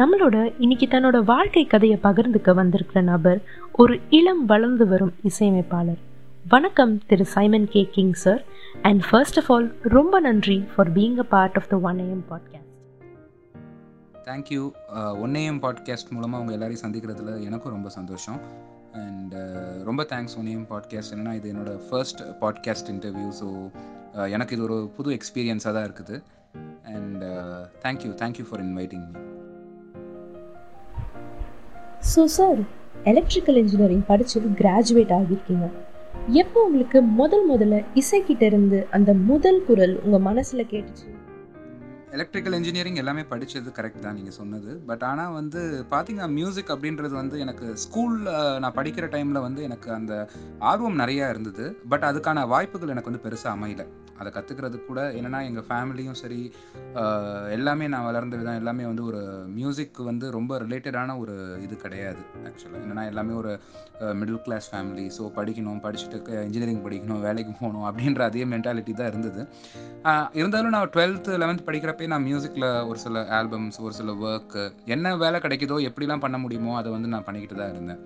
நம்மளோட இன்னைக்கு தன்னோட வாழ்க்கை கதையை பகிர்ந்துக்க வந்திருக்கிற நபர் ஒரு இளம் வளர்ந்து வரும் இசையமைப்பாளர். வணக்கம் திரு Simon K King sir and first of all ரொம்ப நன்றி for being a part of the one AM podcast thank you one AM podcast மூலமாக அவங்க எல்லாரையும் சந்திக்கிறதுல எனக்கும் ரொம்ப சந்தோஷம். அண்ட் uh, ரொம்ப தேங்க்ஸ் ஒன் ஏஎம் பாட்காஸ்ட் என்னன்னா இது என்னோட ஃபர்ஸ்ட் பாட்காஸ்ட் இன்டர்வியூ ஸோ எனக்கு இது ஒரு புது எக்ஸ்பீரியன்ஸாக தான் இருக்குது. And thank you thank you for inviting me so sir electrical engineering படித்து கிராஜுவேட் ஆகியிருக்கீங்க எப்போ உங்களுக்கு முதல் முதல்ல இசைக்கிட்ட இருந்து அந்த முதல் குரல் உங்கள் மனசில் கேட்டுச்சு? எலக்ட்ரிக்கல் இன்ஜினியரிங் எல்லாமே படித்தது கரெக்ட் தான் நீங்கள் சொன்னது. பட் ஆனால் வந்து பார்த்தீங்கன்னா மியூசிக் அப்படின்றது வந்து எனக்கு ஸ்கூலில் நான் படிக்கிற டைமில் வந்து எனக்கு அந்த ஆர்வம் நிறையா இருந்தது. பட் அதுக்கான வாய்ப்புகள் எனக்கு வந்து பெருசாக அமையல. அதை கற்றுக்கிறது கூட என்னென்னா எங்கள் ஃபேமிலியும் சரி எல்லாமே நான் வளர்ந்த விதம் எல்லாமே வந்து ஒரு மியூசிக் வந்து ரொம்ப ரிலேட்டடான ஒரு இது கிடையாது ஆக்சுவலாக என்னென்னா எல்லாமே ஒரு மிடில் கிளாஸ் ஃபேமிலி. ஸோ படிக்கணும் படிச்சுட்டு இன்ஜினியரிங் படிக்கணும் வேலைக்கு போகணும் அப்படின்ற அதே மென்டாலிட்டி தான் இருந்தது. இருந்தாலும் நான் டுவெல்த்து லெவன்த் படிக்கிறப்பே நான் மியூசிக்கில் ஒரு சில ஆல்பம்ஸ் ஒரு சில ஒர்க்கு என்ன வேலை கிடைக்குதோ எப்படிலாம் பண்ண முடியுமோ அதை வந்து நான் பண்ணிக்கிட்டு தான் இருந்தேன்.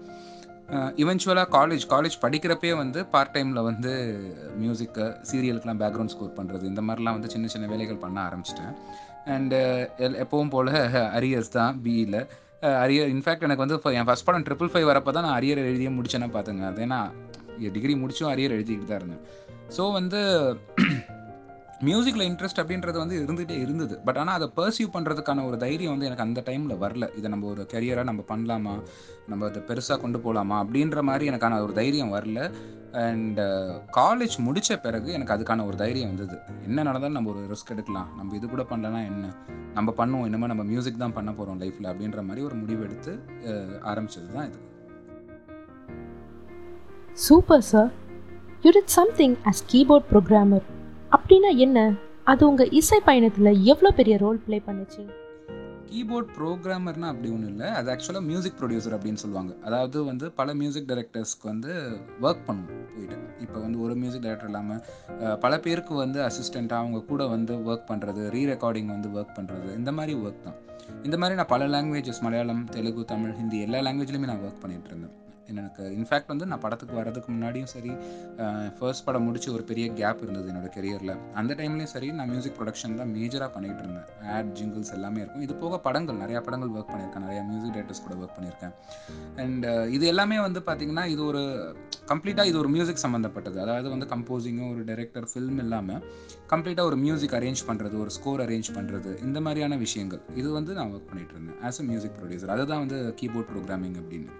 இவென்ச்சுவலாக காலேஜ் காலேஜ் படிக்கிறப்பே வந்து பார்ட் டைமில் வந்து மியூசிக்கு சீரியலுக்கெலாம் பேக்ரவுண்ட் ஸ்கோர் பண்ணுறது இந்த மாதிரிலாம் வந்து சின்ன சின்ன வேலைகள் பண்ண ஆரம்பிச்சிட்டேன். அண்டு எப்பவும் போல் அரியர்ஸ் தான் பிஇயில் அரியர் இன்ஃபேக்ட் எனக்கு வந்து என் ஃபஸ்ட் படம் ட்ரிபிள் ஃபைவ் வரப்போ தான் நான் அரியர் எழுதியே முடிச்சேன்னா பார்த்துங்க. அது ஏன்னா டிகிரி முடிச்சும் அரியர் எழுதிக்கிட்டு தான் இருந்தேன். ஸோ வந்து மியூசிக்கில் இன்ட்ரெஸ்ட் அப்படின்றது வந்து இருந்துகிட்டே இருந்தது. பட் ஆனால் அதை பர்சியூ பண்ணுறதுக்கான ஒரு தைரியம் வந்து எனக்கு அந்த டைமில் வரல. இதை நம்ம ஒரு கெரியராக நம்ம பண்ணலாமா? நம்ம அதை பெருசாக கொண்டு போகலாமா அப்படின்ற மாதிரி எனக்கான ஒரு தைரியம் வரல. அண்ட் காலேஜ் முடித்த பிறகு எனக்கு அதுக்கான ஒரு தைரியம் வந்தது. என்ன நடந்தாலும் நம்ம ஒரு ரிஸ்க் எடுக்கலாம். நம்ம இது கூட பண்ணலன்னா என்ன? நம்ம பண்ணுவோம். இனிமேல் நம்ம மியூசிக் தான் பண்ண போகிறோம் லைஃப்பில் அப்படின்ற மாதிரி ஒரு முடிவு எடுத்து uh, ஆரம்பிச்சது தான் இது. Super sir you did something as keyboard programmer அப்படின்னா என்ன? அது உங்கள் இசை பயணத்தில் எவ்வளோ பெரிய ரோல் ப்ளே பண்ணுச்சு? கீபோர்ட் ப்ரோக்ராமர்னா அப்படி ஒன்றும் இல்லை. அது ஆக்சுவலாக மியூசிக் ப்ரொடியூசர் அப்படின்னு சொல்லுவாங்க. அதாவது வந்து பல மியூசிக் டைரக்டர்ஸ்க்கு வந்து ஒர்க் பண்ணுவோம் போயிட்டு. இப்போ வந்து ஒரு மியூசிக் டைரக்டர் இல்லாமல் பல பேருக்கு வந்து அசிஸ்டண்ட்டாக அவங்க கூட வந்து ஒர்க் பண்ணுறது ரீ ரெக்கார்டிங் வந்து ஒர்க் பண்ணுறது இந்த மாதிரி ஒர்க் தான். இந்த மாதிரி நான் பல லாங்குவேஜஸ் மலையாளம் தெலுங்கு தமிழ் ஹிந்தி எல்லா லாங்குவேஜ்லையுமே நான் ஒர்க் பண்ணிகிட்டு இருந்தேன். எனக்கு இன்ஃபேக்ட் வந்து நான் படத்துக்கு வரதுக்கு முன்னாடியும் சரி ஃபர்ஸ்ட் படம் முடிச்சு ஒரு பெரிய கேப் இருந்தது என்னோடய கெரியரில் அந்த டைம்லேயும் சரி நான் மியூசிக் ப்ரொடக்ஷன் தான் மேஜராக பண்ணிகிட்டு இருந்தேன். ஆட் ஜிங்கிள்ஸ் எல்லாமே இருக்கும். இது போக படங்கள் நிறையா படங்கள் ஒர்க் பண்ணியிருக்கேன். நிறையா மியூசிக் டேரக்டர்ஸ் கூட ஒர்க் பண்ணியிருக்கேன். அண்ட் இது எல்லாமே வந்து பார்த்திங்கன்னா இது ஒரு கம்ப்ளீட்டாக இது ஒரு மியூசிக் சம்மந்தப்பட்டது அதாவது வந்து கம்போசிங்கும் ஒரு டைரக்டர் ஃபில்ம் இல்லாமல் கம்ப்ளீட்டாக ஒரு மியூசிக் அரேஞ்ச் பண்ணுறது ஒரு ஸ்கோர் அரேஞ்ச் பண்ணுறது இந்த மாதிரியான விஷயங்கள். இது வந்து நான் ஒர்க் பண்ணிகிட்டு இருந்தேன். ஆஸ் அ மியூசிக் ப்ரொடியூசர் அதுதான் வந்து கீபோர்ட் ப்ரோக்ராமிங் அப்படின்னு.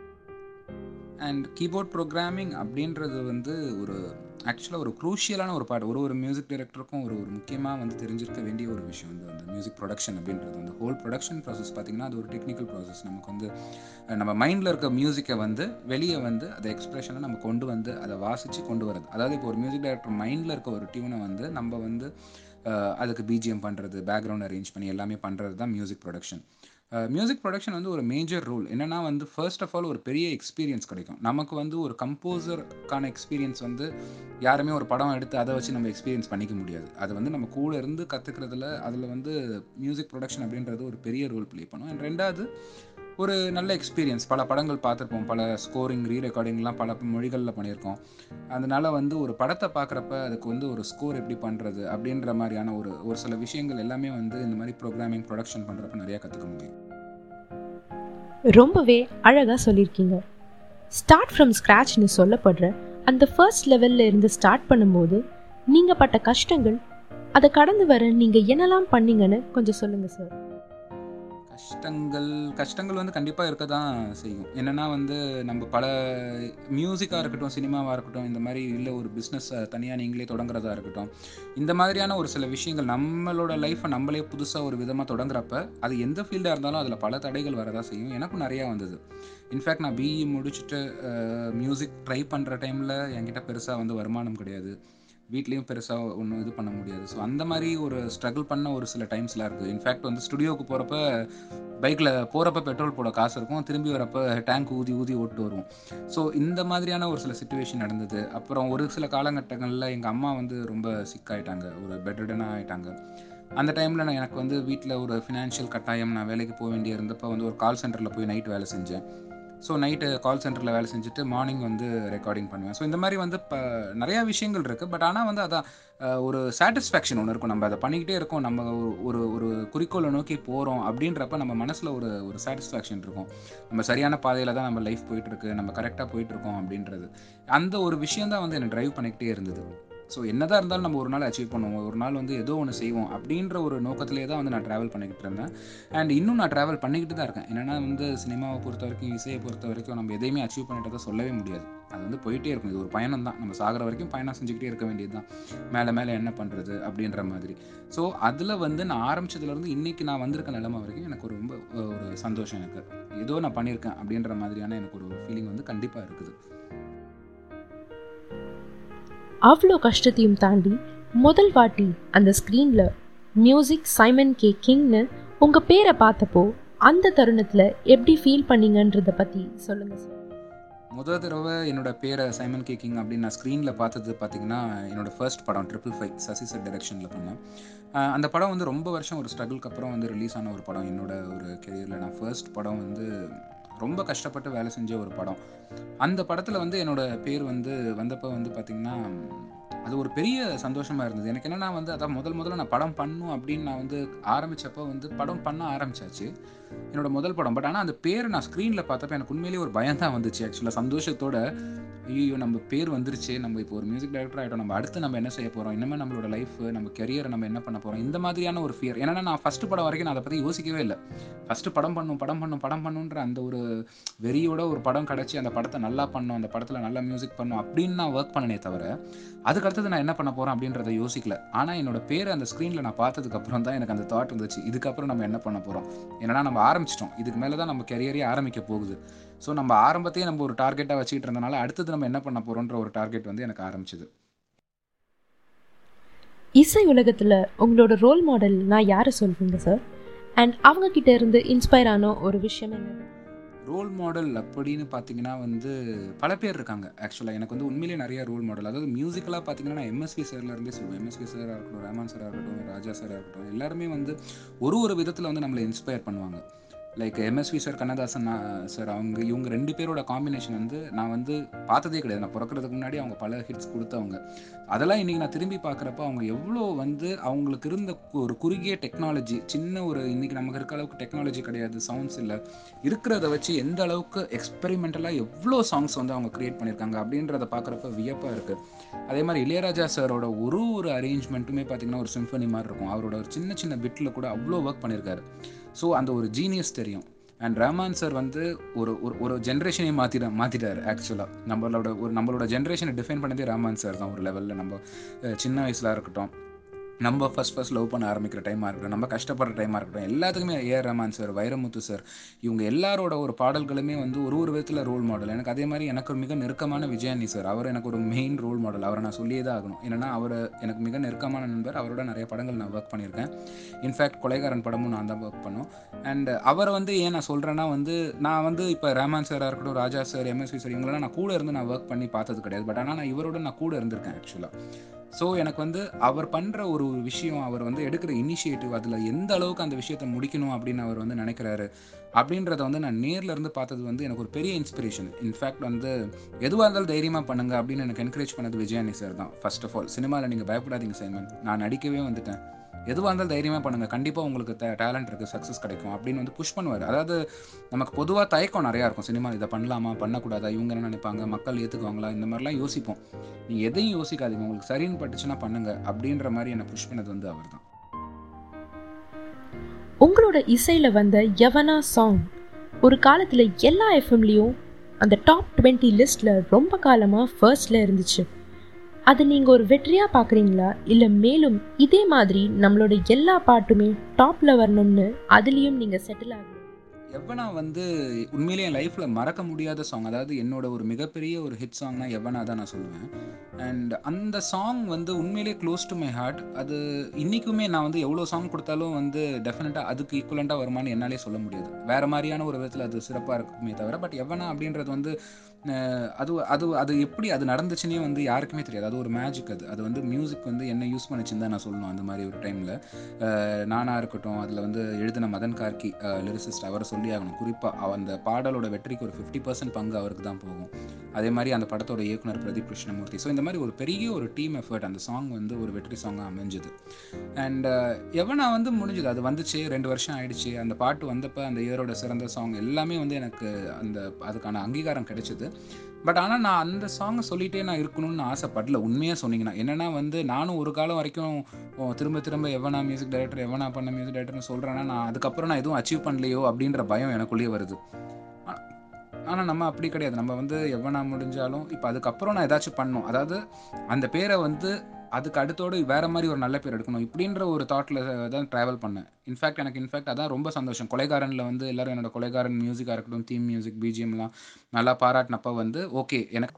அண்ட் கீபோர்ட் ப்ரோக்ராமிங் அப்படின்றது வந்து ஒரு ஆக்சுவலாக ஒரு குரூஷியலான ஒரு பாட்டு ஒரு ஒரு மியூசிக் டைரக்டருக்கும் ஒரு ஒரு முக்கியமாக வந்து தெரிஞ்சிருக்க வேண்டிய ஒரு விஷயம் வந்து அந்த மியூசிக் ப்ரொடக்ஷன் அப்படின்றது. வந்து ஹோல் ப்ரொடக்ஷன் ப்ராசஸ் பார்த்திங்கன்னா அது ஒரு டெக்னிக்கல் ப்ராசஸ் நமக்கு வந்து நம்ம மைண்டில் இருக்க மியூசிக்கை வந்து வெளியே வந்து அதை எக்ஸ்ப்ரெஷனை நம்ம கொண்டு வந்து அதை வாசித்து கொண்டு வரது அதாவது இப்போ ஒரு மியூசிக் டைரக்டர் மைண்டில் இருக்க ஒரு டியூனை வந்து நம்ம வந்து அதுக்கு பிஜிஎம் பண்ணுறது பேக்ரவுண்ட் அரேஞ்ச் பண்ணி எல்லாமே பண்ணுறது தான் music production Uh, music production வந்து ஒரு மேஜர் ரோல் என்னென்னா வந்து ஃபர்ஸ்ட் ஆஃப் ஆல் ஒரு பெரிய எக்ஸ்பீரியன்ஸ் கிடைக்கும். நமக்கு வந்து ஒரு கம்போசருக்கான எக்ஸ்பீரியன்ஸ் வந்து யாருமே ஒரு படம் எடுத்து அதை வச்சு நம்ம எக்ஸ்பீரியன்ஸ் பண்ணிக்க முடியாது. அது வந்து நம்ம கூட இருந்து கற்றுக்கிறதுல அதில் வந்து மியூசிக் ப்ரொடக்ஷன் அப்படின்றது ஒரு பெரிய ரோல் ப்ளே பண்ணும். அண்ட் ரெண்டாவது ஒரு நல்ல எக்ஸ்பீரியன்ஸ் பல படங்கள் பார்த்துருப்போம். பல ஸ்கோரிங் ரீ ரெக்கார்டிங்லாம் பல மொழிகளில் பண்ணியிருக்கோம். அதனால் வந்து ஒரு படத்தை பார்க்குறப்ப அதுக்கு வந்து ஒரு ஸ்கோர் எப்படி பண்ணுறது அப்படின்ற மாதிரியான ஒரு ஒரு சில விஷயங்கள் எல்லாமே வந்து இந்த மாதிரி ப்ரோக்ராமிங் ப்ரொடக்ஷன் பண்ணுறப்ப நிறையா கற்றுக்க முடியும். ரொம்பவே அழகாக சொல்லியிருக்கீங்க. ஸ்டார்ட் ஃப்ரம் ஸ்க்ராட்ச்னு சொல்லப்படுற அந்த ஃபர்ஸ்ட் லெவலில் இருந்து ஸ்டார்ட் பண்ணும்போது நீங்கள் பட்ட கஷ்டங்கள் அதை கடந்து வர நீங்கள் என்னெல்லாம் பண்ணீங்கன்னு கொஞ்சம் சொல்லுங்கள் சார் கஷ்டங்கள் கஷ்டங்கள் வந்து கண்டிப்பாக இருக்க தான் செய்யும். என்னென்னா வந்து நம்ம பல மியூசிக்காக இருக்கட்டும் சினிமாவாக இருக்கட்டும் இந்த மாதிரி இல்லை ஒரு பிஸ்னஸ் தனியாக நீங்களே தொடங்குறதா இருக்கட்டும் இந்த மாதிரியான ஒரு சில விஷயங்கள் நம்மளோட லைஃப்பை நம்மளே புதுசாக ஒரு விதமாக தொடங்குறப்ப அது எந்த ஃபீல்டாக இருந்தாலும் அதில் பல தடைகள் வரதா செய்யும். எனக்கும் நிறையா வந்தது. இன்ஃபேக்ட் நான் பிஇ முடிச்சுட்டு மியூசிக் ட்ரை பண்ணுற டைமில் என்கிட்ட பெருசாக வந்து வருமானம் கிடையாது. வீட்லேயும் பெருசாக ஒன்றும் இது பண்ண முடியாது. ஸோ அந்த மாதிரி ஒரு ஸ்ட்ரகிள் பண்ண ஒரு சில டைம்ஸ்லாம் இருக்குது இன்ஃபேக்ட் வந்து ஸ்டுடியோவுக்கு போகிறப்ப பைக்கில் போகிறப்ப பெட்ரோல் போட காசு இருக்கும். திரும்பி வரப்போ டேங்க் ஊதி ஊதி ஓட்டு வருவோம் ஸோ இந்த மாதிரியான ஒரு சில சுச்சுவேஷன் நடந்தது. அப்புறம் ஒரு சில காலகட்டங்களில் எங்கள் அம்மா வந்து ரொம்ப சிக்காயிட்டாங்க ஒரு பெட்ரிடனாக ஆகிட்டாங்க அந்த டைமில் நான் எனக்கு வந்து வீட்டில் ஒரு ஃபினான்ஷியல் கட்டாயம். நான் வேலைக்கு போக வேண்டிய இருந்தப்போ வந்து ஒரு கால் சென்டரில் போய் நைட் வேலை செஞ்சேன். ஸோ நைட்டு கால் சென்டரில் வேலை செஞ்சுட்டு மார்னிங் வந்து ரெக்கார்டிங் பண்ணுவேன். ஸோ இந்த மாதிரி வந்து இப்போ நிறையா விஷயங்கள் இருக்குது பட் ஆனால் வந்து அதான் ஒரு சாட்டிஸ்ஃபேக்ஷன் ஒன்று இருக்கும். நம்ம அதை பண்ணிக்கிட்டே இருக்கோம். நம்ம ஒரு ஒரு குறிக்கோளை நோக்கி போகிறோம் அப்படின்றப்ப நம்ம மனசில் ஒரு ஒரு சாட்டிஸ்ஃபேக்ஷன் இருக்கும். நம்ம சரியான பாதையில் தான் நம்ம லைஃப் போயிட்டுருக்கு நம்ம கரெக்டாக போயிட்டுருக்கோம் அப்படின்றது. அந்த ஒரு விஷயம் தான் வந்து என்னை ட்ரைவ் பண்ணிக்கிட்டே இருந்தது. ஸோ என்னதான் இருந்தாலும் நம்ம ஒரு நாள் அச்சீவ் பண்ணுவோம். ஒரு நாள் வந்து ஏதோ ஒன்று செய்வோம் அப்படின்ற ஒரு நோக்கத்திலே தான் வந்து நான் ட்ராவல் பண்ணிக்கிட்டு இருந்தேன். அண்ட் இன்னும் நான் ட்ராவல் பண்ணிக்கிட்டு தான் இருக்கேன். என்னென்னா வந்து சினிமாவை பொறுத்த வரைக்கும் இசையை பொறுத்த வரைக்கும் நம்ம எதையுமே அச்சீவ் பண்ணிட்டதை சொல்லவே முடியாது. அது வந்து போயிட்டே இருக்கும். இது ஒரு பயணம் தான். நம்ம சாகிற வரைக்கும் பயணம் செஞ்சுக்கிட்டே இருக்க வேண்டியது தான். மேலே மேலே என்ன பண்ணுறது அப்படின்ற மாதிரி. ஸோ அதில் வந்து நான் ஆரம்பிச்சதுலேருந்து இன்றைக்கி நான் வந்திருக்க நிலைமை வரைக்கும் எனக்கு ஒரு ரொம்ப ஒரு சந்தோஷம் எனக்கு. ஏதோ நான் பண்ணியிருக்கேன் அப்படின்ற மாதிரியான எனக்கு ஒரு ஃபீலிங் வந்து கண்டிப்பாக இருக்குது. அவ்வளோ கஷ்டத்தையும் தாண்டி முதல் வாட்டி அந்த ஸ்க்ரீனில் மியூசிக் சைமன் கே கிங்னு உங்கள் பேரை பார்த்தப்போ அந்த தருணத்தில் எப்படி ஃபீல் பண்ணீங்கன்றதை பற்றி சொல்லுங்கள் சார் முதல் தடவை என்னோட பேரை சைமன் கே கிங் அப்படின்னு நான் ஸ்க்ரீனில் பார்த்தது பார்த்தீங்கன்னா என்னோட ஃபர்ஸ்ட் படம் ட்ரிபிள் ஃபைவ் சசி சார் டைரக்ஷனில் பண்ணேன். அந்த படம் வந்து ரொம்ப வருஷம் ஒரு ஸ்ட்ரகிள்க்கு அப்புறம் வந்து ரிலீஸ் ஆன ஒரு படம். என்னோட ஒரு கெரியரில் நான் ஃபர்ஸ்ட் படம் வந்து ரொம்ப கஷ்டப்பட்டு வேலை செஞ்ச ஒரு படம். அந்த படத்தில் வந்து என்னோட பேர் வந்து வந்தப்போ வந்து பார்த்திங்கன்னா அது ஒரு பெரிய சந்தோஷமாக இருந்தது. எனக்கு என்னென்னா வந்து அதான் முதல் முதல்ல நான் படம் பண்ணும் அப்படின்னு நான் வந்து ஆரம்பித்தப்போ வந்து படம் பண்ண ஆரம்பிச்சாச்சு. என்னோட முதல் படம். பட் ஆனால் அந்த பேர் நான் ஸ்க்ரீனில் பார்த்தப்ப எனக்கு உண்மையிலேயே ஒரு பயம் தான் வந்துச்சு ஆக்சுவலாக சந்தோஷத்தோட ஐயோ நம்ம பேர் வந்துருச்சு நம்ம இப்போ ஒரு மியூசிக் டைரக்டர் ஆகிட்டோம் நம்ம அடுத்து நம்ம என்ன செய்ய போகிறோம் இனிமேல் நம்மளோட லைஃப் நம்ம கெரியரை நம்ம என்ன பண்ண போகிறோம் இந்த மாதிரியான ஒரு ஃபியர் ஏன்னா நான் ஃபஸ்ட்டு படம் வரைக்கும் நான் அதை பற்றி யோசிக்கவே இல்லை. ஃபஸ்ட்டு படம் பண்ணும் படம் பண்ணும் படம் பண்ணுன்ற அந்த ஒரு வெறியோட ஒரு படம் கிடச்சி அந்த படத்தை நல்லா பண்ணும் அந்த படத்தில் நல்லா மியூசிக் பண்ணும் அப்படின்னு நான் ஒர்க் பண்ணனே தவிர அதுக்கடுத்தது நான் என்ன பண்ண போகிறேன் அப்படின்றத யோசிக்கல. ஆனால் என்னோட பேர் அந்த ஸ்க்ரீனில் நான் பார்த்ததுக்கப்புறம் தான் எனக்கு அந்த தாட் இருந்துச்சு இதுக்கப்புறம் நம்ம என்ன பண்ண போகிறோம் ஏன்னா நம்ம ஆரம்பிச்சிட்டோம். இதுக்கு மேலே தான் நம்ம கெரியரே ஆரம்பிக்க போகுது. ஸோ நம்ம ஆரம்பத்தையே நம்ம ஒரு டார்கெட்டாக வச்சுக்கிட்டு இருந்தனால அடுத்தது நம்ம என்ன பண்ண போகிறோன்ற ஒரு டார்கெட் வந்து எனக்கு ஆரம்பிச்சது. இசை உலகத்தில் உங்களோட ரோல் மாடல் நான் யாரை சொல்வீங்க சார் அண்ட் அவங்க கிட்ட இருந்து இன்ஸ்பயர் ஆன ஒரு விஷயம் என்ன? ரோல் மாடல் அப்படின்னு பார்த்தீங்கன்னா வந்து பல பேர் இருக்காங்க. ஆக்சுவலாக எனக்கு வந்து உண்மையிலேயே நிறைய ரோல் மாடல் அதாவது மியூசிக்கலாக பார்த்தீங்கன்னா நான் எம்எஸ்வி சார்லேருந்தே சொல்லுவேன் எம்எஸ்வி சாராக இருக்கட்டும் ரஹ்மான் சாராக இருக்கட்டும் ராஜா சாராக இருக்கட்டும் எல்லாருமே வந்து ஒரு ஒரு விதத்தில் வந்து நம்மளை இன்ஸ்பயர் பண்ணுவாங்க. Like MSV sir Kannadasan sir அவங்க இவங்க ரெண்டு பேரோட காம்பினேஷன் வந்து நான் வந்து பார்த்ததே கிடையாது. நான் பிறக்கிறதுக்கு முன்னாடி அவங்க பல ஹிட்ஸ் கொடுத்தவங்க. அதெல்லாம் இன்றைக்கி நான் திரும்பி பார்க்குறப்ப அவங்க எவ்வளோ வந்து அவங்களுக்கு இருந்த ஒரு குறுகிய டெக்னாலஜி சின்ன ஒரு இன்றைக்கி நமக்கு இருக்க அளவுக்கு டெக்னாலஜி கிடையாது சவுண்ட்ஸ் இல்லை. இருக்கிறத வச்சு எந்த அளவுக்கு எக்ஸ்பெரிமெண்டலாக எவ்வளோ சாங்ஸ் வந்து அவங்க க்ரியேட் பண்ணியிருக்காங்க அப்படின்றத பார்க்குறப்ப வியப்பாக இருக்குது அதே மாதிரி இளையராஜா சாரோட ஒரு ஒரு அரேஞ்ச்மெண்ட்டுமே பார்த்திங்கன்னா ஒரு சிம்பனி மாதிரி இருக்கும். அவரோட ஒரு சின்ன சின்ன பிட்டில் கூட அவ்வளோ ஒர்க் பண்ணியிருக்காரு. ஸோ அந்த ஒரு ஜீனியஸ் தெரியும். அண்ட் ரஹ்மான் சார் வந்து ஒரு ஒரு ஒரு ஜென்ரேஷனே மாற்றிட மாற்றிட்டார் ஆக்சுவலாக நம்மளோட ஒரு நம்மளோட ஜென்ரேஷனை டிஃபைன் பண்ணதே ரஹ்மான் சார் தான் ஒரு லெவலில் நம்ம சின்ன வயசில் இருக்கட்டும். நம்ம ஃபஸ்ட் ஃபஸ்ட் லவ் பண்ண ஆரம்பிக்கிற டைமாக இருக்கட்டும் நம்ம கஷ்டப்படுற டைமாக இருக்கட்டும் எல்லாத்துக்குமே AR Rahman sir Vairamuthu sir இவங்க எல்லாரோட ஒரு பாடல்களுமே வந்து ஒரு ஒரு விதத்தில் ரோல் மாடல் எனக்கு அதே மாதிரி எனக்கு ஒரு மிக நெருக்கமான விஜயானி சார் அவர் எனக்கு ஒரு மெயின் ரோல் மாடல் அவரை நான் சொல்லியே தான் ஆகணும். ஏன்னா அவர் எனக்கு மிக நெருக்கமான நண்பர். அவரோட நிறைய படங்கள் நான் ஒர்க் பண்ணியிருக்கேன். இன்ஃபேக்ட் கொலைகாரன் படமும் நான் தான் ஒர்க் பண்ணோம். அண்ட் அவரை வந்து ஏன் நான் சொல்கிறேன்னா வந்து நான் வந்து இப்போ ரேமான் சாராக இருக்கட்டும் ராஜா சார் எம்எஸ்வி சார் இவங்களாம் நான் கூட இருந்து நான் ஒர்க் பண்ணி பார்த்தது கிடையாது. பட் ஆனால் நான் இவரோட நான் கூட இருந்திருக்கேன் ஆக்சுவலாக ஸோ எனக்கு வந்து அவர் பண்ணுற ஒரு விஷயம் அவர் வந்து எடுக்கிற இனிஷியேட்டிவ் அதில் எந்த அளவுக்கு அந்த விஷயத்தை முடிக்கணும் அப்படின்னு அவர் வந்து நினைக்கிறாரு அப்படின்றத வந்து நான் நேரில் இருந்து பார்த்தது வந்து எனக்கு ஒரு பெரிய இன்ஸ்பிரேஷன் இன்ஃபேக்ட் வந்து எதுவாக இருந்தாலும் தைரியமாக பண்ணுங்க அப்படின்னு எனக்கு என்கரேஜ் பண்ணது விஜயானி சார் தான். ஃபர்ஸ்ட் ஆஃப் ஆல் சினிமாவில் நீங்கள் பயப்படாதீங்க சைமன். நான் நடிக்கவே வந்துட்டேன். எதுவாக இருந்தாலும் தைரியமாக பண்ணுங்கள் கண்டிப்பாக உங்களுக்கு டேலண்ட் இருக்குது சக்ஸஸ் கிடைக்கும் அப்படின்னு வந்து புஷ் பண்ணுவார். அதாவது நமக்கு பொதுவாக தயக்கம் நிறையா இருக்கும். சினிமா இதை பண்ணலாமா? பண்ணக்கூடாதா? இவங்க என்ன நினைப்பாங்க? மக்கள் ஏற்றுக்குவாங்களா இந்த மாதிரிலாம் யோசிப்போம். நீங்கள் எதையும் யோசிக்காதீங்க. உங்களுக்கு சரின்னு பட்டுச்சுன்னா பண்ணுங்க அப்படின்ற மாதிரி என்னை புஷ் பண்ணது வந்து அவர் தான். உங்களோட இசையில் வந்த யவனா சாங் ஒரு காலத்தில் எல்லா எஃப்எம்லேயும் அந்த டாப் டுவெண்ட்டி லிஸ்ட்டில் ரொம்ப காலமாக ஃபர்ஸ்டில் இருந்துச்சு. அது நீங்கள் ஒரு வெற்றியாக பார்க்குறீங்களா இல்லை மேலும் இதே மாதிரி நம்மளோட எல்லா பாட்டுமே டாப்பில் வரணும்னு அதுலேயும் நீங்கள் செட்டில் ஆகணும் எவனா வந்து உண்மையிலே என் லைஃப்பில் மறக்க முடியாத சாங் அதாவது என்னோட ஒரு மிகப்பெரிய ஒரு ஹிட் சாங்னா எவ்வனா தான் நான் சொல்லுவேன். அண்ட் அந்த சாங் வந்து உண்மையிலேயே க்ளோஸ் டு மை ஹார்ட் அது இன்றைக்குமே நான் வந்து எவ்வளோ சாங் கொடுத்தாலும் வந்து டெஃபினட்டாக அதுக்கு ஈக்குவலண்ட்டாக வருமானு என்னாலே சொல்ல முடியாது. வேறு மாதிரியான ஒரு விதத்தில் அது சிறப்பாக இருக்குமே தவிர பட் எவனா அப்படின்றது வந்து அது அது அது எப்படி அது நடந்துச்சுன்னே வந்து யாருக்குமே தெரியாது. அது ஒரு மேஜிக் அது. அது வந்து மியூசிக் வந்து என்ன யூஸ் பண்ணிச்சுன்னு தான் நான் சொல்லணும் அந்த மாதிரி ஒரு டைமில் நானாக இருக்கட்டும் அதில் வந்து எழுதின மதன் கார்கி லிரிசிஸ்ட் அவரை சொல்லி ஆகணும். குறிப்பாக அந்த பாடலோட வெற்றிக்கு ஒரு ஃபிஃப்டி பர்சன்ட் பங்கு அவருக்கு தான் போகும். அதே மாதிரி அந்த படத்தோட இயக்குனர் பிரதீப் கிருஷ்ணமூர்த்தி. ஸோ இந்த மாதிரி ஒரு பெரிய ஒரு டீம் எஃபர்ட் அந்த சாங் வந்து ஒரு வெற்றி சாங்காக அமைஞ்சுது. அண்ட் uh, எவனா வந்து முடிஞ்சுது? அது வந்துச்சு ரெண்டு வருஷம் ஆயிடுச்சு. அந்த பாட்டு வந்தப்போ அந்த இயரோட சிறந்த சாங் எல்லாமே வந்து எனக்கு அந்த அதுக்கான அங்கீகாரம் கிடைச்சிது. பட் ஆனால் நான் அந்த சாங்கை சொல்லிகிட்டே நான் இருக்கணும்னு ஆசைப்படல. உண்மையாக சொன்னீங்கன்னா. என்னென்னா வந்து நானும் ஒரு காலம் வரைக்கும் ஓ, திரும்ப திரும்ப எவனா மியூசிக் டைரக்டர் எவனா பண்ண மியூசிக் டைரக்டர்னு சொல்கிறேன்னா நான் அதுக்கப்புறம் நான் எதுவும் அச்சீவ் பண்ணலையோ அப்படின்ற பயம் எனக்குள்ளேயே வருது. ஆனால் நம்ம அப்படி கிடையாது. நம்ம வந்து எவனா முடிஞ்சாலும் இப்போ அதுக்கப்புறம் நான் ஏதாச்சும் பண்ணணும். அதாவது அந்த பேரை வந்து அதுக்கு அடுத்தோடு வேற மாதிரி ஒரு நல்ல பேர் எடுக்கணும் இப்படின்ற ஒரு தாட்டில் தான் ட்ராவல் பண்ணேன். இன்ஃபேக்ட் எனக்கு இன்ஃபேக்ட் அதான் ரொம்ப சந்தோஷம். கொலைகாரனில் வந்து எல்லாரும் என்னோட கொலைகாரன் மியூசிக்காக இருக்கட்டும் தீம் மியூசிக் பிஜிஎம்லாம் நல்லா பாராட்டினப்போ வந்து ஓகே எனக்கு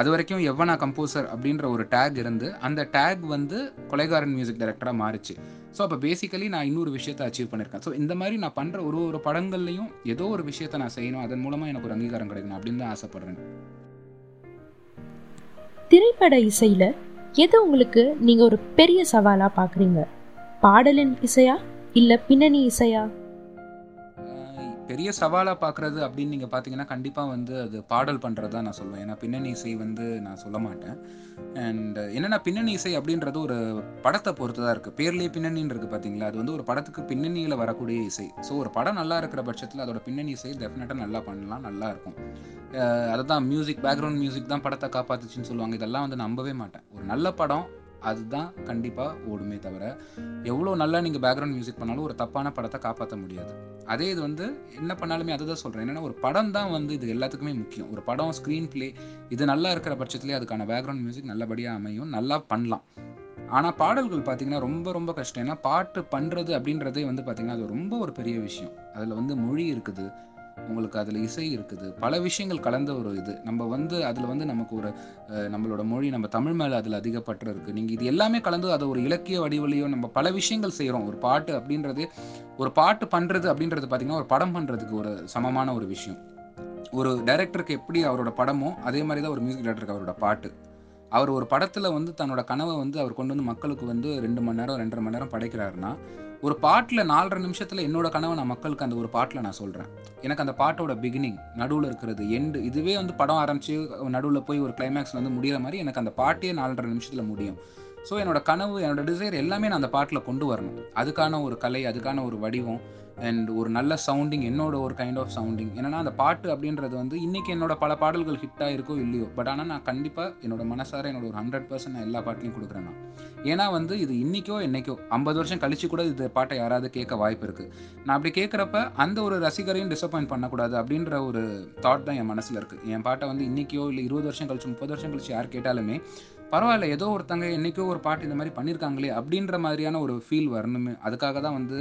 அது வரைக்கும் எவ்வனா கம்போசர் அப்படின்ற ஒரு டேக் இருந்து அந்த டேக் வந்து கொலைகாரன் மியூசிக் டைரக்டராக மாறிச்சு. ஸோ அப்போ பேசிக்கலி நான் இன்னொரு விஷயத்தை அச்சீவ் பண்ணியிருக்கேன் ஸோ இந்த மாதிரி நான் பண்ணுற ஒரு ஒரு படங்கள்லையும் ஏதோ ஒரு விஷயத்த நான் செய்யணும். அதன் மூலமாக எனக்கு ஒரு அங்கீகாரம் கிடைக்கணும் அப்படின்னு தான் ஆசைப்படுறேன். திரைப்பட இசையில் எது உங்களுக்கு நீங்கள் ஒரு பெரிய சவாலாக பார்க்குறீங்க பாடலின் இசையா? இல்லை பின்னணி இசையா? பெரிய சவாலாக பார்க்குறது அப்படின்னு நீங்கள் பார்த்தீங்கன்னா கண்டிப்பாக வந்து அது பாடல் பண்ணுறது தான் நான் சொல்லுவேன் ஏன்னா பின்னணி இசை வந்து நான் சொல்ல மாட்டேன். அண்ட் என்னென்னா பின்னணி இசை அப்படின்றது ஒரு படத்தை பொறுத்து தான் இருக்குது பேர்லேயே பின்னணின்னு இருக்குது பார்த்தீங்களா அது வந்து ஒரு படத்துக்கு பின்னணியில் வரக்கூடிய இசை. ஸோ ஒரு படம் நல்லா இருக்கிற பட்சத்தில் அதோட பின்னணி இசை டெஃபினட்டாக நல்லா பண்ணலாம் நல்லா இருக்கும். அதை தான் மியூசிக் பேக்ரவுண்ட் மியூசிக் தான் படத்தை காப்பாத்துச்சுன்னு சொல்லுவாங்க. இதெல்லாம் வந்து நம்பவே மாட்டேன். ஒரு நல்ல படம் அதுதான் கண்டிப்பாக ஓடுமே தவிர எவ்வளோ நல்லா நீங்கள் பேக்ரவுண்ட் மியூசிக் பண்ணாலும் ஒரு தப்பான படத்தை காப்பாற்ற முடியாது. அதே இது வந்து என்ன பண்ணாலுமே அதை தான் சொல்கிறேன் என்னன்னா ஒரு படம் தான் வந்து இது எல்லாத்துக்குமே முக்கியம். ஒரு படம் ஸ்க்ரீன் ப்ளே இது நல்லா இருக்கிற பட்சத்துலேயே அதுக்கான பேக்ரவுண்ட் மியூசிக் நல்லபடியாக அமையும். நல்லா பண்ணலாம். ஆனால் பாடல்கள் பார்த்தீங்கன்னா ரொம்ப ரொம்ப கஷ்டம். ஏன்னா பாட்டு பண்ணுறது அப்படின்றதே வந்து பார்த்தீங்கன்னா அது ரொம்ப ஒரு பெரிய விஷயம். அதில் வந்து மொழி இருக்குது. உங்களுக்கு அதில் இசை இருக்குது. பல விஷயங்கள் கலந்த ஒரு இது. நம்ம வந்து அதில் வந்து நமக்கு ஒரு நம்மளோட மொழி நம்ம தமிழ் மேலே அதில் அதிகப்பற்று இருக்குது நீங்கள் இது எல்லாமே கலந்து அதை ஒரு இலக்கிய வடிவலையோ நம்ம பல விஷயங்கள் செய்கிறோம் ஒரு பாட்டு அப்படின்றது ஒரு பாட்டு பண்ணுறது அப்படின்றது பார்த்திங்கன்னா ஒரு படம் பண்ணுறதுக்கு ஒரு சமமான ஒரு விஷயம். ஒரு டைரக்டருக்கு எப்படி அவரோட படமோ அதே மாதிரி தான் ஒரு மியூசிக் டைரக்டருக்கு அவரோட பாட்டு. அவர் ஒரு படத்தில் வந்து தன்னோட கனவை வந்து அவர் கொண்டு வந்து மக்களுக்கு வந்து ரெண்டு மணி நேரம் ரெண்டரை மணி நேரம் படைக்கிறாருன்னா ஒரு பாட்டில் நாலரை நிமிஷத்தில் என்னோட கனவை நான் மக்களுக்கு அந்த ஒரு பாட்டில் நான் சொல்கிறேன் எனக்கு அந்த பாட்டோட பிகினிங் நடுவில் இருக்கிறது எண்டு இதுவே வந்து படம் ஆரம்பித்து நடுவில் போய் ஒரு கிளைமேக்ஸ் வந்து முடிகிற மாதிரி எனக்கு அந்த பாட்டே நாலரை நிமிஷத்தில் முடியும். ஸோ என்னோட கனவு என்னோட டிசைர் எல்லாமே நான் அந்த பாட்டில் கொண்டு வரணும். அதுக்கான ஒரு கலை அதுக்கான ஒரு வடிவம் அண்ட் ஒரு நல்ல சவுண்டிங் என்னோட ஒரு கைண்ட் ஆஃப் சவுண்டிங் என்னன்னா அந்த பாட்டு அப்படின்றது வந்து இன்னைக்கு என்னோட பல பாடல்கள் ஹிட்டாக இருக்கோ இல்லையோ பட் ஆனால் நான் கண்டிப்பாக என்னோட மனசார என்னோட ஒரு ஹண்ட்ரட் பர்சன்ட் நான் எல்லா பாட்டிலையும் கொடுக்குறேன் நான். ஏன்னா வந்து இது இன்னைக்கோ என்னைக்கோ ஐம்பது வருஷம் கழிச்சு கூட இது பாட்டை யாராவது கேட்க வாய்ப்பு இருக்கு. நான் அப்படி கேட்குறப்ப அந்த ஒரு ரசிகரையும் டிசப்பாயின்ட் பண்ணக்கூடாது அப்படின்ற ஒரு தாட் தான் என் மனசில் இருக்கு. என் பாட்டை வந்து இன்னைக்கோ இல்லை இருபது வருஷம் கழிச்சு முப்பது வருஷம் கழிச்சு யார் கேட்டாலுமே பரவாயில்ல ஏதோ ஒருத்தங்க என்னைக்கோ ஒரு பாட்டு இந்த மாதிரி பண்ணியிருக்காங்களே அப்படின்ற மாதிரியான ஒரு ஃபீல் வரணுமே. அதுக்காக தான் வந்து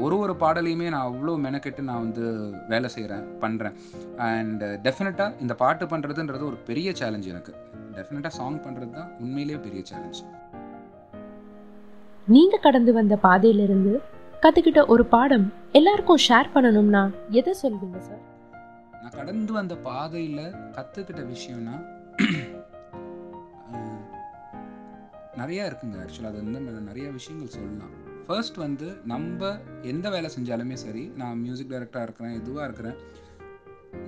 ஒரு ஒரு பாடலையுமே நான் அவ்வளோ மெனக்கெட்டு நான் வந்து வேலை செய்கிறேன் பண்ணுறேன் அண்ட் டெஃபினட்டாக இந்த பாட்டு பண்ணுறதுன்றது ஒரு பெரிய சேலஞ்ச் எனக்கு. டெஃபினட்டாக சாங் பண்ணுறது தான் உண்மையிலேயே பெரிய சேலஞ்ச் நீங்க கடந்து வந்த பாதையிலிருந்து கத்துக்கிட்ட ஒரு பாடம் எல்லாருக்கும் ஷேர் பண்ணணும்னா எதை சொல்வீங்க சார் நான் கடந்து வந்த பாதையில் கற்றுக்கிட்ட விஷயம்னா நிறையா இருக்குங்க. ஆக்சுவலாக அது வந்து நிறைய விஷயங்கள் சொல்லலாம். ஃபர்ஸ்ட் வந்து நம்ம எந்த வேலை செஞ்சாலுமே சரி நான் மியூசிக் டைரக்டராக இருக்கிறேன் எதுவாக இருக்கிறேன்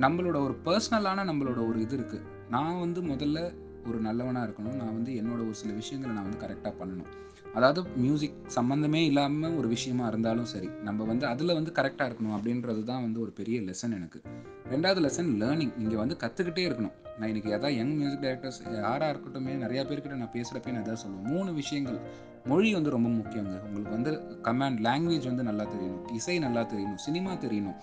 நம்மளோட ஒரு பர்சனலான நம்மளோட ஒரு இது இருக்குது நான் வந்து முதல்ல ஒரு நல்லவனாக இருக்கணும். நான் வந்து என்னோட ஒரு சில விஷயங்களை நான் வந்து கரெக்டாக பண்ணணும். அதாவது மியூசிக் சம்மந்தமே இல்லாமல் ஒரு விஷயமா இருந்தாலும் சரி நம்ம வந்து அதில் வந்து கரெக்டாக இருக்கணும் அப்படின்றது தான் வந்து ஒரு பெரிய லெசன் எனக்கு. ரெண்டாவது லெசன் லேர்னிங் இங்கே வந்து கற்றுக்கிட்டே இருக்கணும். நான் இன்றைக்கி எதாவது யங் மியூசிக் டைரக்டர்ஸ் யாராக இருக்கட்டுமே நிறையா பேர்கிட்ட நான் பேசுகிறப்பே நான் எதாவது சொல்லுவேன். மூணு விஷயங்கள். மொழி வந்து ரொம்ப முக்கியங்க. உங்களுக்கு வந்து கமாண்ட் லாங்குவேஜ் வந்து நல்லா தெரியணும். இசை நல்லா தெரியணும். சினிமா தெரியணும்.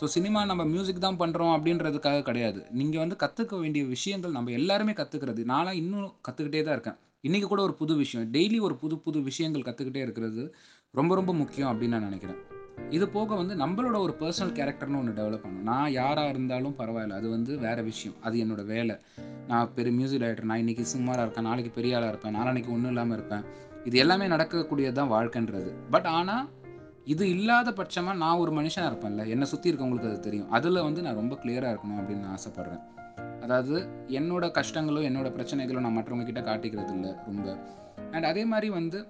ஸோ சினிமா நம்ம மியூசிக் தான் பண்ணுறோம் அப்படின்றதுக்காக கிடையாது. நீங்கள் வந்து கற்றுக்க வேண்டிய விஷயங்கள் நம்ம எல்லாருமே கற்றுக்கிறது நானும் இன்னும் கற்றுக்கிட்டே தான் இருக்கேன். இன்றைக்கி கூட ஒரு புது விஷயம். டெய்லி ஒரு புது புது விஷயங்கள் கற்றுக்கிட்டே இருக்கிறது ரொம்ப ரொம்ப முக்கியம் அப்படின்னு நான் நினைக்கிறேன். இது போக வந்து நம்மளோட ஒரு பர்சனல் கேரக்டர்னு ஒன்று டெவலப் பண்ணும் நான் யாராக இருந்தாலும் பரவாயில்ல. அது வந்து வேற விஷயம். அது என்னோட வேலை. நான் பெரிய மியூசிக் டைரக்டர் நான் இன்னைக்கு சுமாராக இருப்பேன். நாளைக்கு பெரிய ஆளாக இருப்பேன். நாளைக்கு ஒன்றும் இல்லாமல் இருப்பேன். இது எல்லாமே நடக்கக்கூடியது தான் வாழ்க்கைன்றது. பட் ஆனால் இது இல்லாத பட்சமாக நான் ஒரு மனுஷனாக இருப்பேன்ல. என்னை சுற்றி இருக்கவங்களுக்கு அது தெரியும். அதில் வந்து நான் ரொம்ப கிளியராக இருக்கணும் அப்படின்னு நான் ஆசைப்பட்றேன். அதாவது என்னோட கஷ்டங்களோ என்னோட பிரச்சனைகளோ நான் மற்றவங்க கிட்ட காட்டிக்கிறது இல்லை ரொம்ப. அண்ட் அதே மாதிரி வந்து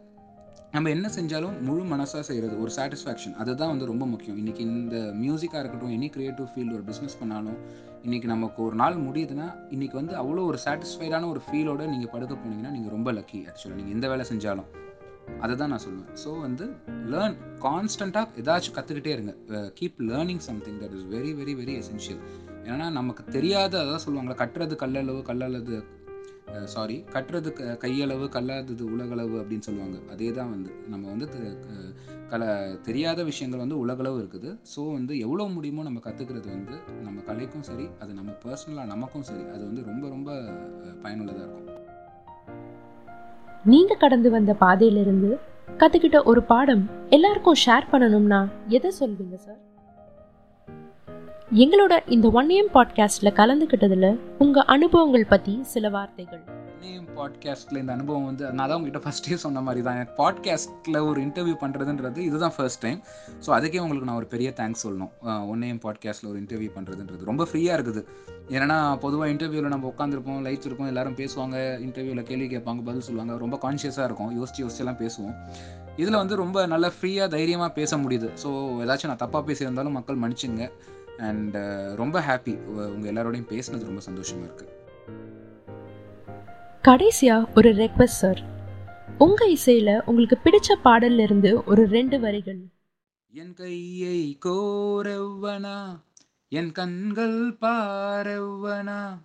நம்ம என்ன செஞ்சாலும் முழு மனசாக செய்கிறது ஒரு சாட்டிஸ்ஃபேக்ஷன் அதுதான் வந்து ரொம்ப முக்கியம். இன்றைக்கி இந்த மியூசிக்காக இருக்கட்டும் எனி க்ரியேட்டிவ் ஃபீல்டு ஒரு பிஸ்னஸ் பண்ணாலும் இன்றைக்கி நமக்கு ஒரு நாள் முடியுதுன்னா இன்றைக்கி வந்து அவ்வளோ ஒரு சாட்டிஸ்ஃபைடான ஒரு ஃபீலோடு நீங்கள் படுக்க போனீங்கன்னா நீங்கள் ரொம்ப லக்கி ஆக்சுவலாக நீங்கள் எந்த வேலை செஞ்சாலும். அதை தான் நான் சொல்லுவேன். ஸோ வந்து லேர்ன் கான்ஸ்டண்ட்டாக ஏதாச்சும் கற்றுக்கிட்டே இருங்க. Keep learning something that is very very very essential ஏன்னா நமக்கு தெரியாத அதான் சொல்லுவாங்களா கட்டுறது கல்லளவு கல்லளவு சாரி கட்டுறது க கையளவு கல்லாதது உலகளவு அப்படின்னு சொல்லுவாங்க. அதே தான் வந்து. நம்ம வந்து கல தெரியாத விஷயங்கள் வந்து உலகளவு இருக்குது. ஸோ வந்து எவ்வளோ முடியுமோ நம்ம கற்றுக்கிறது வந்து நம்ம கலைக்கும் சரி அது நம்ம பர்சனலாக நமக்கும் சரி அது வந்து ரொம்ப ரொம்ப பயனுள்ளதாக இருக்கும். நீங்கள் கடந்து வந்த பாதையிலிருந்து கற்றுக்கிட்ட ஒரு பாடம் எல்லாருக்கும் ஷேர் பண்ணணும்னா எதை சொல்வீங்க சார் எங்களோட இந்த ஒன் ஏம் பாட்காஸ்ட்ல கலந்துக்கிட்டதுல உங்க அனுபவங்கள் பத்தி சில வார்த்தைகள். நேம் பாட்காஸ்ட்டில் இந்த அனுபவம் வந்து நான் தான் உங்ககிட்ட ஃபஸ்ட்டே சொன்ன மாதிரி தான். எனக்கு பாட்காஸ்ட்டில் ஒரு இன்டர்வியூ பண்ணுறதுன்றது இதுதான் ஃபர்ஸ்ட் டைம் ஸோ அதுக்கே உங்களுக்கு நான் ஒரு பெரிய தேங்க்ஸ் சொல்லணும். ஒன் நேம் பாட்காஸ்ட்டில் ஒரு இன்டர்வியூ பண்ணுறதுன்றது ரொம்ப ஃப்ரீயாக இருக்குது. ஏன்னா பொதுவாக இன்டர்வியூவில் நம்ம உட்காந்துருப்போம் லைட்ஸ் இருக்கும் எல்லாரும் பேசுவாங்க இன்டர்வியூவில் கேள்வி கேட்பாங்க பதில் சொல்லுவாங்க. ரொம்ப கான்ஷியஸாக இருக்கும். யோசிச்சு யோசிச்செல்லாம் பேசுவோம். இதில் வந்து ரொம்ப நல்ல ஃப்ரீயாக தைரியமாக பேச முடியுது. ஸோ ஏதாச்சும் நான் தப்பாக பேசியிருந்தாலும் மக்கள் மன்னிச்சுங்க. அண்ட் ரொம்ப ஹாப்பி உங்கள் எல்லாரோடையும் பேசினது ரொம்ப சந்தோஷமாக இருக்குது கடைசியா ஒரு ரெக்வஸ்ட் சார் உங்க இசையில உங்களுக்கு பிடிச்ச பாடல்ல இருந்து ஒரு ரெண்டு வரிகள். என் கையை கோரவனா? என் கண்கள் பாரவனா?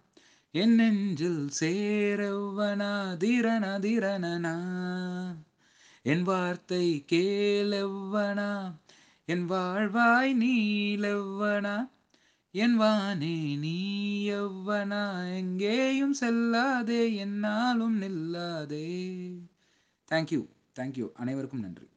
என் நெஞ்சில் சேரவனா? திரண திரணனா என் வார்த்தை கேளவனா? என் வாழ்வாய் நீலவ்வனா? என் வானே நீ எவ்வனா எங்கேயும் செல்லாதே என்னாலும் நில்லாதே. தேங்க்யூ தேங்க்யூ அனைவருக்கும் நன்றி.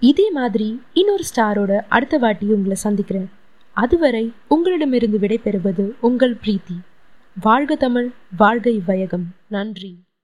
இதே மாதிரி இன்னொரு ஸ்டாரோட அடுத்த வாட்டி உங்களை சந்திக்கிறேன். அதுவரை உங்களிடமிருந்து விடைபெறுவது உங்கள் பிரீத்தி. வாழ்க தமிழ் வாழ்க இவ்வையகம் நன்றி.